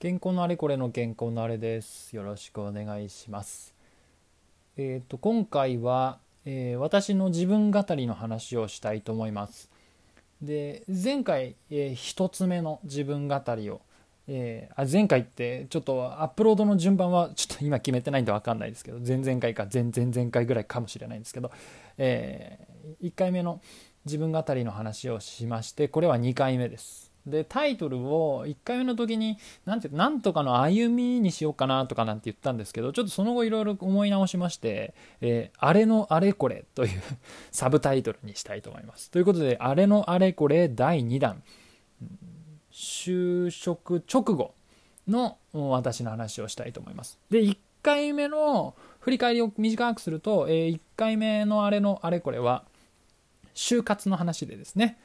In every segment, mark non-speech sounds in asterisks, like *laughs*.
健康のあれこれの健康のあれです。よろしくお願いします。えっ、と今回は、えー、私の自分語りの話をしたいと思います。で前回、えー、1つ目の自分語りを、えー、あ前回ってちょっとアップロードの順番はちょっと今決めてないんで分かんないですけど前々回か前々前回ぐらいかもしれないんですけど、えー、1回目の自分語りの話をしましてこれは2回目です。でタイトルを1回目の時になんてなんとかの歩みにしようかなとかなんて言ったんですけどちょっとその後いろいろ思い直しまして「えー、あれのあれこれ」という *laughs* サブタイトルにしたいと思います。ということで「あれのあれこれ第2弾」就職直後の私の話をしたいと思います。で1回目の振り返りを短くすると、えー、1回目のあれのあれこれは就活の話でですね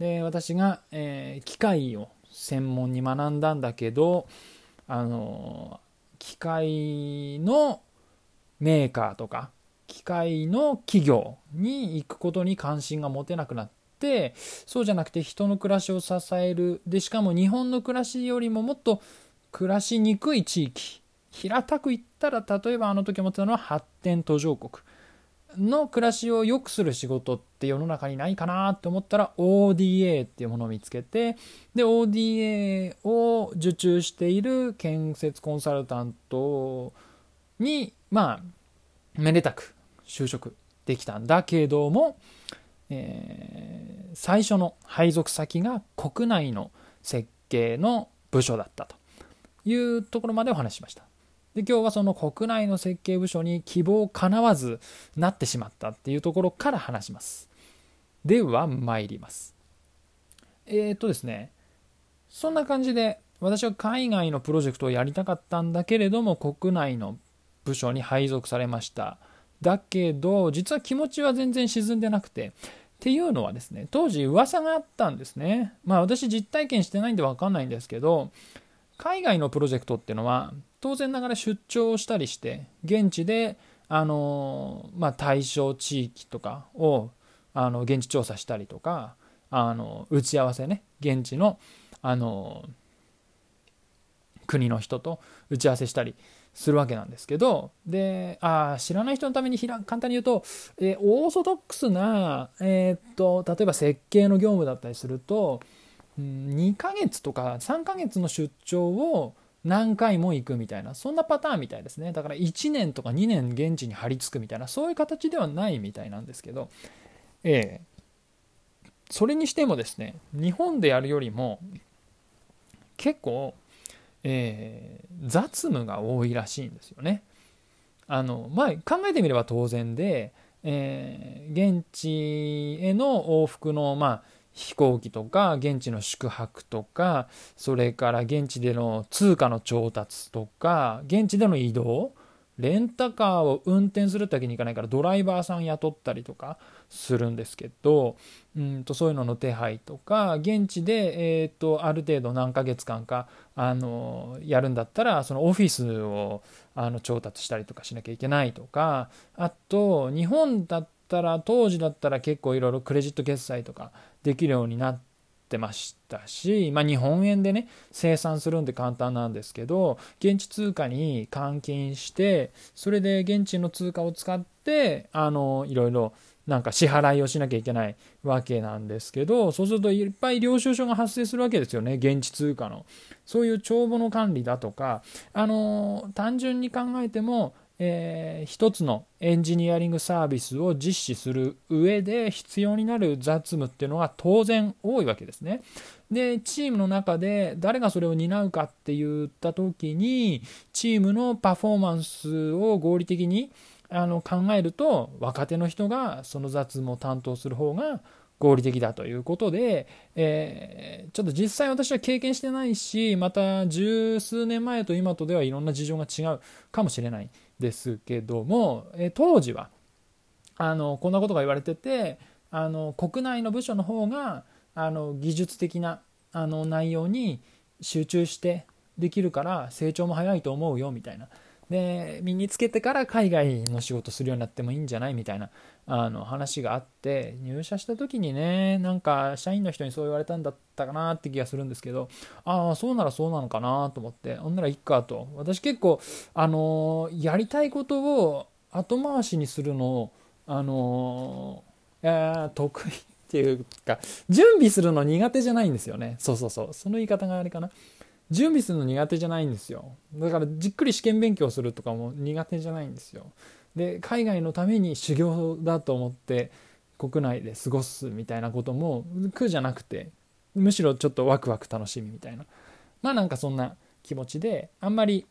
で私が、えー、機械を専門に学んだんだけどあの機械のメーカーとか機械の企業に行くことに関心が持てなくなってそうじゃなくて人の暮らしを支える。でしかも日本の暮らしよりももっと暮らしにくい地域平たく言ったら例えばあの時思ってたのは発展途上国。の暮らしを良くする仕事って世の中にないかなって思ったら ODA っていうものを見つけてで ODA を受注している建設コンサルタントにまあめでたく就職できたんだけども、え、最初の配属先が国内の設計の部署だったというところまでお話ししました。で今日はその国内の設計部署に希望かなわずなってしまったっていうところから話します。では参ります。えー、っとですね、そんな感じで私は海外のプロジェクトをやりたかったんだけれども国内の部署に配属されました。だけど実は気持ちは全然沈んでなくてっていうのはですね当時噂があったんですねまあ私実体験してないんで分かんないんですけど海外のプロジェクトっていうのは当然ながら出張したりして現地であの、まあ、対象地域とかをあの現地調査したりとかあの打ち合わせね現地のあの国の人と打ち合わせしたりするわけなんですけどであ知らない人のためにひら簡単に言うと、えー、オーソドックスな、えー、っと例えば設計の業務だったりすると2ヶ月とか3ヶ月の出張を何回も行くみたいなそんなパターンみたいですねだから1年とか2年現地に張り付くみたいなそういう形ではないみたいなんですけどええそれにしてもですね日本でやるよりも結構、えー、雑務が多いらしいんですよね。あのまあ、考えてみれば当然で、えー、現地への往復の、まあ、飛行機とか現地の宿泊とかそれから現地での通貨の調達とか現地での移動レンタカーを運転するってわけにいかないからドライバーさん雇ったりとかするんですけどうんとそういうのの手配とか現地で、えーと、ある程度何ヶ月間かあのやるんだったらそのオフィスをあの調達したりとかしなきゃいけないとかあと日本だったら当時だったら結構いろいろクレジット決済とかできるようになってましたし、まあ、日本円でね生産するんで簡単なんですけど現地通貨に換金してそれで現地の通貨を使ってあのいろいろなんか支払いをしなきゃいけないわけなんですけどそうするといっぱい領収書が発生するわけですよね現地通貨の。そういう帳簿の管理だとかあの単純に考えてもえー、一つのエンジニアリングサービスを実施する上で必要になる雑務っていうのが当然多いわけですね。で、チームの中で誰がそれを担うかって言った時に、チームのパフォーマンスを合理的にあの考えると、若手の人がその雑務を担当する方が合理的だということで、えー、ちょっと実際私は経験してないし、また十数年前と今とではいろんな事情が違うかもしれない。ですけども、え当時はあのこんなことが言われててあの国内の部署の方があの技術的なあの内容に集中してできるから成長も早いと思うよみたいな。で身につけてから海外の仕事するようになってもいいんじゃないみたいなあの話があって入社した時にねなんか社員の人にそう言われたんだったかなって気がするんですけどああそうならそうなのかなと思ってほんならいっかと。私結構あのやりたいことを後回しにするのをあのえー、得意っていうか準備するの苦手じゃないんですよね。そうそうそう。その言い方があれかな。準備するの苦手じゃないんですよ。だからじっくり試験勉強するとかも苦手じゃないんですよ。で海外のために修行だと思って国内で過ごすみたいなことも苦じゃなくてむしろちょっとワクワク楽しみみたいな。まあなんかそんな気持ちであんまり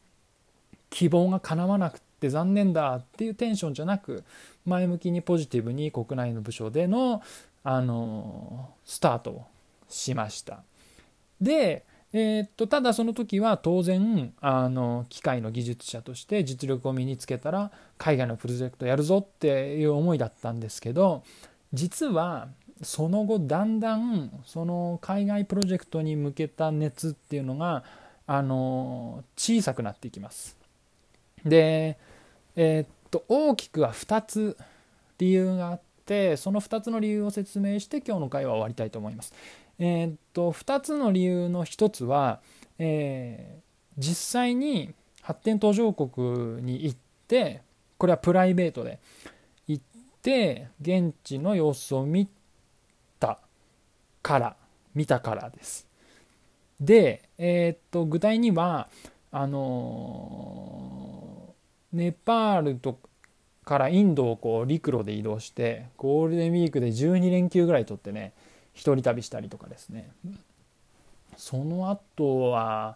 希望が叶わなくて残念だっていうテンションじゃなく前向きにポジティブに国内の部署でのあのスタートをしました。でえー、っとただその時は当然あの機械の技術者として実力を身につけたら海外のプロジェクトやるぞっていう思いだったんですけど実はその後だんだんその海外プロジェクトに向けた熱っていうのがあの小さくなっていきます。で、えー、っと大きくは2つ理由があってその2つの理由を説明して今日の会は終わりたいと思います。えー、っと2つの理由の1つは、えー、実際に発展途上国に行ってこれはプライベートで行って現地の様子を見たから見たからです。で、えー、っと具体にはあのネパールとからインドをこう陸路で移動してゴールデンウィークで12連休ぐらい取ってね一人旅したりとかですね。その後は、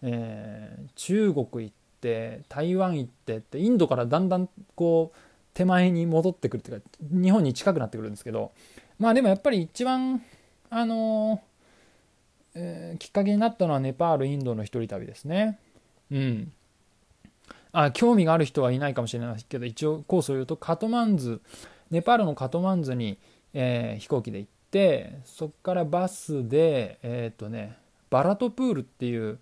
えー、中国行って台湾行ってってインドからだんだんこう手前に戻ってくるっていうか日本に近くなってくるんですけどまあでもやっぱり一番あのー、えー、きっかけになったのはネパールインドの一人旅ですね。うん。あ興味がある人はいないかもしれないけど一応コースを言うとカトマンズネパールのカトマンズに、えー、飛行機で行ってそこからバスでえっ、ー、とねバラトプールっていう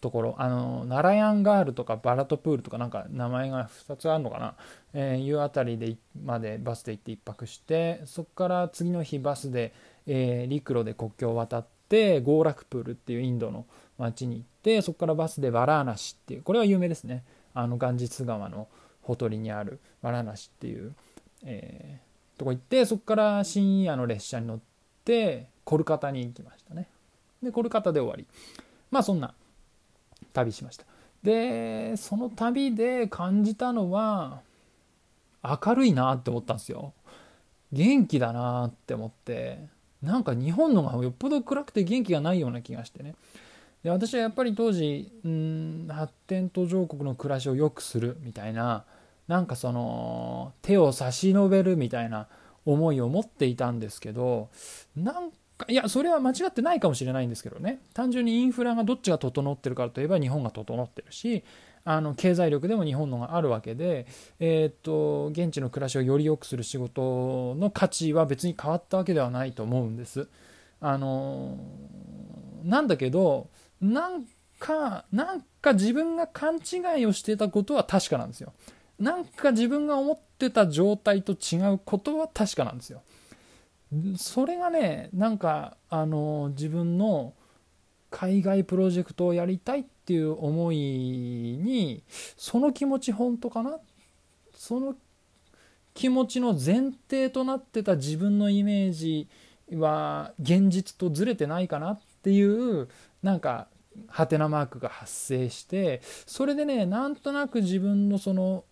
ところあのナラヤンガールとかバラトプールとかなんか名前が2つあるのかな、えー、いうあたりでまでバスで行って1泊してそこから次の日バスで、えー、陸路で国境を渡ってゴーラクプールっていうインドの町に行ってそこからバスでバラーナシっていうこれは有名ですね。あのガンジス川のほとりにあるバラーナシっていう、えー、とこ行ってそこから深夜の列車に乗っててコルカタに行きましたね。でコルカタで終わり。まあそんな旅しました。でその旅で感じたのは明るいなって思ったんですよ。元気だなって思ってなんか日本のがよっぽど暗くて元気がないような気がしてね。で私はやっぱり当時うん発展途上国の暮らしを良くするみたいななんかその手を差し伸べるみたいな思いを持っていたんですけどなんかいやそれは間違ってないかもしれないんですけどね単純にインフラがどっちが整ってるかといえば日本が整ってるしあの経済力でも日本のがあるわけで、え、っと現地の暮らしをより良くする仕事の価値は別に変わったわけではないと思うんです。あのなんだけどなんかなんか自分が勘違いをしてたことは確かなんですよ。なんか自分が思ってた状態と違うことは確かなんですよ。それがねなんかあの自分の海外プロジェクトをやりたいっていう思いにその気持ち本当かな？その気持ちの前提となってた自分のイメージは現実とずれてないかなっていうなんかハテナマークが発生してそれでねなんとなく自分のその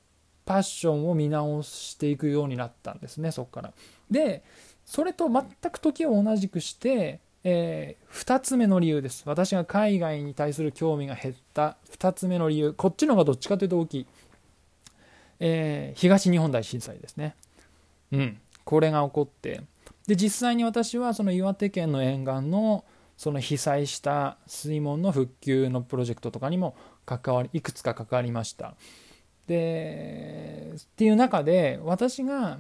パッションを見直していくようになったんですねそこから。でそれと全く時を同じくして、えー、2つ目の理由です。私が海外に対する興味が減った。2つ目の理由。こっちの方がどっちかというと大きい、えー、東日本大震災ですね。うん。これが起こって。で実際に私はその岩手県の沿岸のその被災した水門の復旧のプロジェクトとかにも関わりいくつか関わりました。でっていう中で私が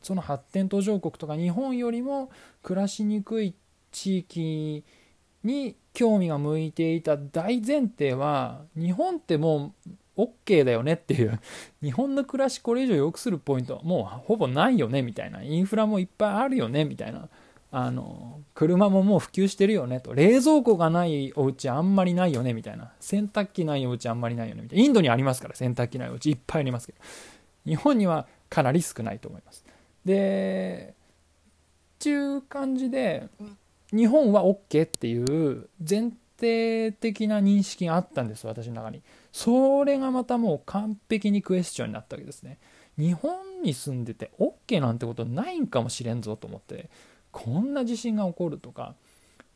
その発展途上国とか日本よりも暮らしにくい地域に興味が向いていた大前提は日本ってもう OK だよねっていう *laughs* 日本の暮らしこれ以上良くするポイントはもうほぼないよねみたいなインフラもいっぱいあるよねみたいなあの車ももう普及してるよねと。冷蔵庫がないお家あんまりないよねみたいな。洗濯機ないお家あんまりないよねみたいな。インドにありますから洗濯機ないお家いっぱいありますけど。日本にはかなり少ないと思います。でっていう感じで日本は OK っていう前提的な認識があったんです私の中に。それがまたもう完璧にクエスチョンになったわけですね。日本に住んでて OK なんてことないんかもしれんぞと思って。こんな地震が起こるとか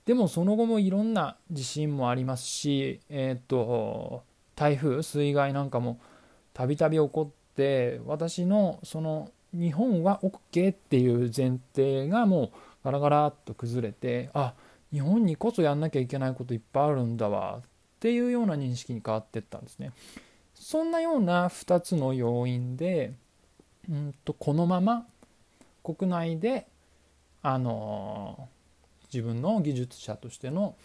でもその後もいろんな地震もありますし、えっ、と台風水害なんかもたびたび起こって私のその日本は OK っていう前提がもうガラガラっと崩れてあ日本にこそやんなきゃいけないこといっぱいあるんだわっていうような認識に変わってったんですね。そんなような2つの要因で、うんとこのまま国内であの自分の技術者としての、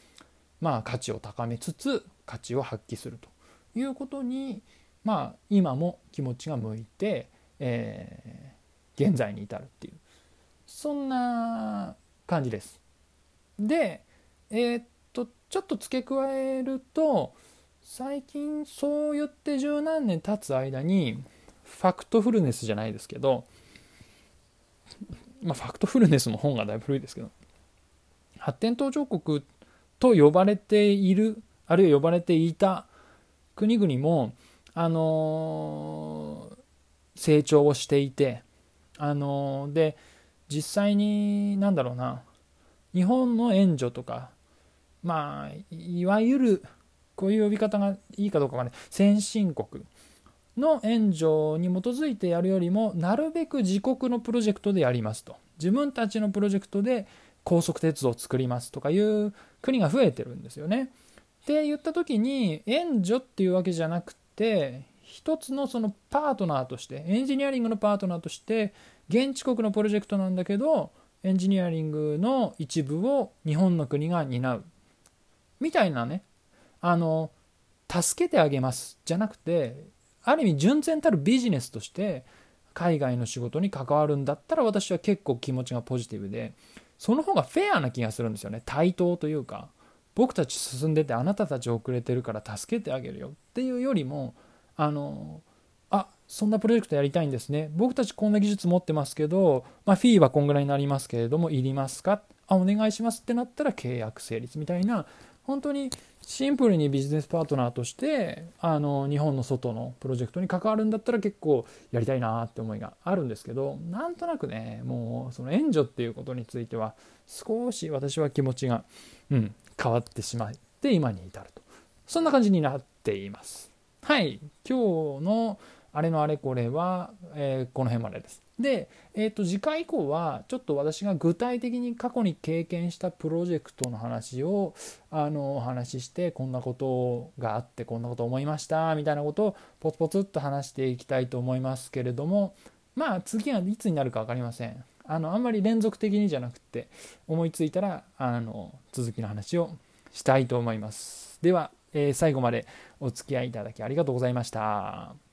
まあ、価値を高めつつ価値を発揮するということに、まあ、今も気持ちが向いて、えー、現在に至るっていうそんな感じです。でえー、っとちょっと付け加えると最近そう言って十何年経つ間にファクトフルネスじゃないですけどまあ、ファクトフルネスの本がだいぶ古いですけど発展途上国と呼ばれているあるいは呼ばれていた国々も、あのー、成長をしていて、あのー、で実際に何だろうな日本の援助とかまあいわゆるこういう呼び方がいいかどうかはね先進国。の援助に基づいてやるよりもなるべく自国のプロジェクトでやりますと。自分たちのプロジェクトで高速鉄道を作りますとかいう国が増えてるんですよね。って言った時に援助っていうわけじゃなくて一つのそのパートナーとしてエンジニアリングのパートナーとして現地国のプロジェクトなんだけどエンジニアリングの一部を日本の国が担う。みたいなね。あの助けてあげます。じゃなくてある意味純然たるビジネスとして海外の仕事に関わるんだったら私は結構気持ちがポジティブでその方がフェアな気がするんですよね。対等というか僕たち進んでてあなたたち遅れてるから助けてあげるよ。っていうよりもあのあそんなプロジェクトやりたいんですね。僕たちこんな技術持ってますけど、まあ、フィーはこんぐらいになりますけれどもいりますか？あお願いしますってなったら契約成立みたいな本当にシンプルにビジネスパートナーとしてあの日本の外のプロジェクトに関わるんだったら結構やりたいなって思いがあるんですけどなんとなくねもうその援助っていうことについては少し私は気持ちが、うん、変わってしまって今に至るとそんな感じになっています。はい今日のあれのあれこれは、えー、この辺までです。で、えー、と次回以降はちょっと私が具体的に過去に経験したプロジェクトの話をあのお話ししてこんなことがあってこんなこと思いましたみたいなことをポツポツっと話していきたいと思いますけれどもまあ次はいつになるか分かりません。あのあんまり連続的にじゃなくて思いついたらあの続きの話をしたいと思います。では、えー、最後までお付き合いいただきありがとうございました。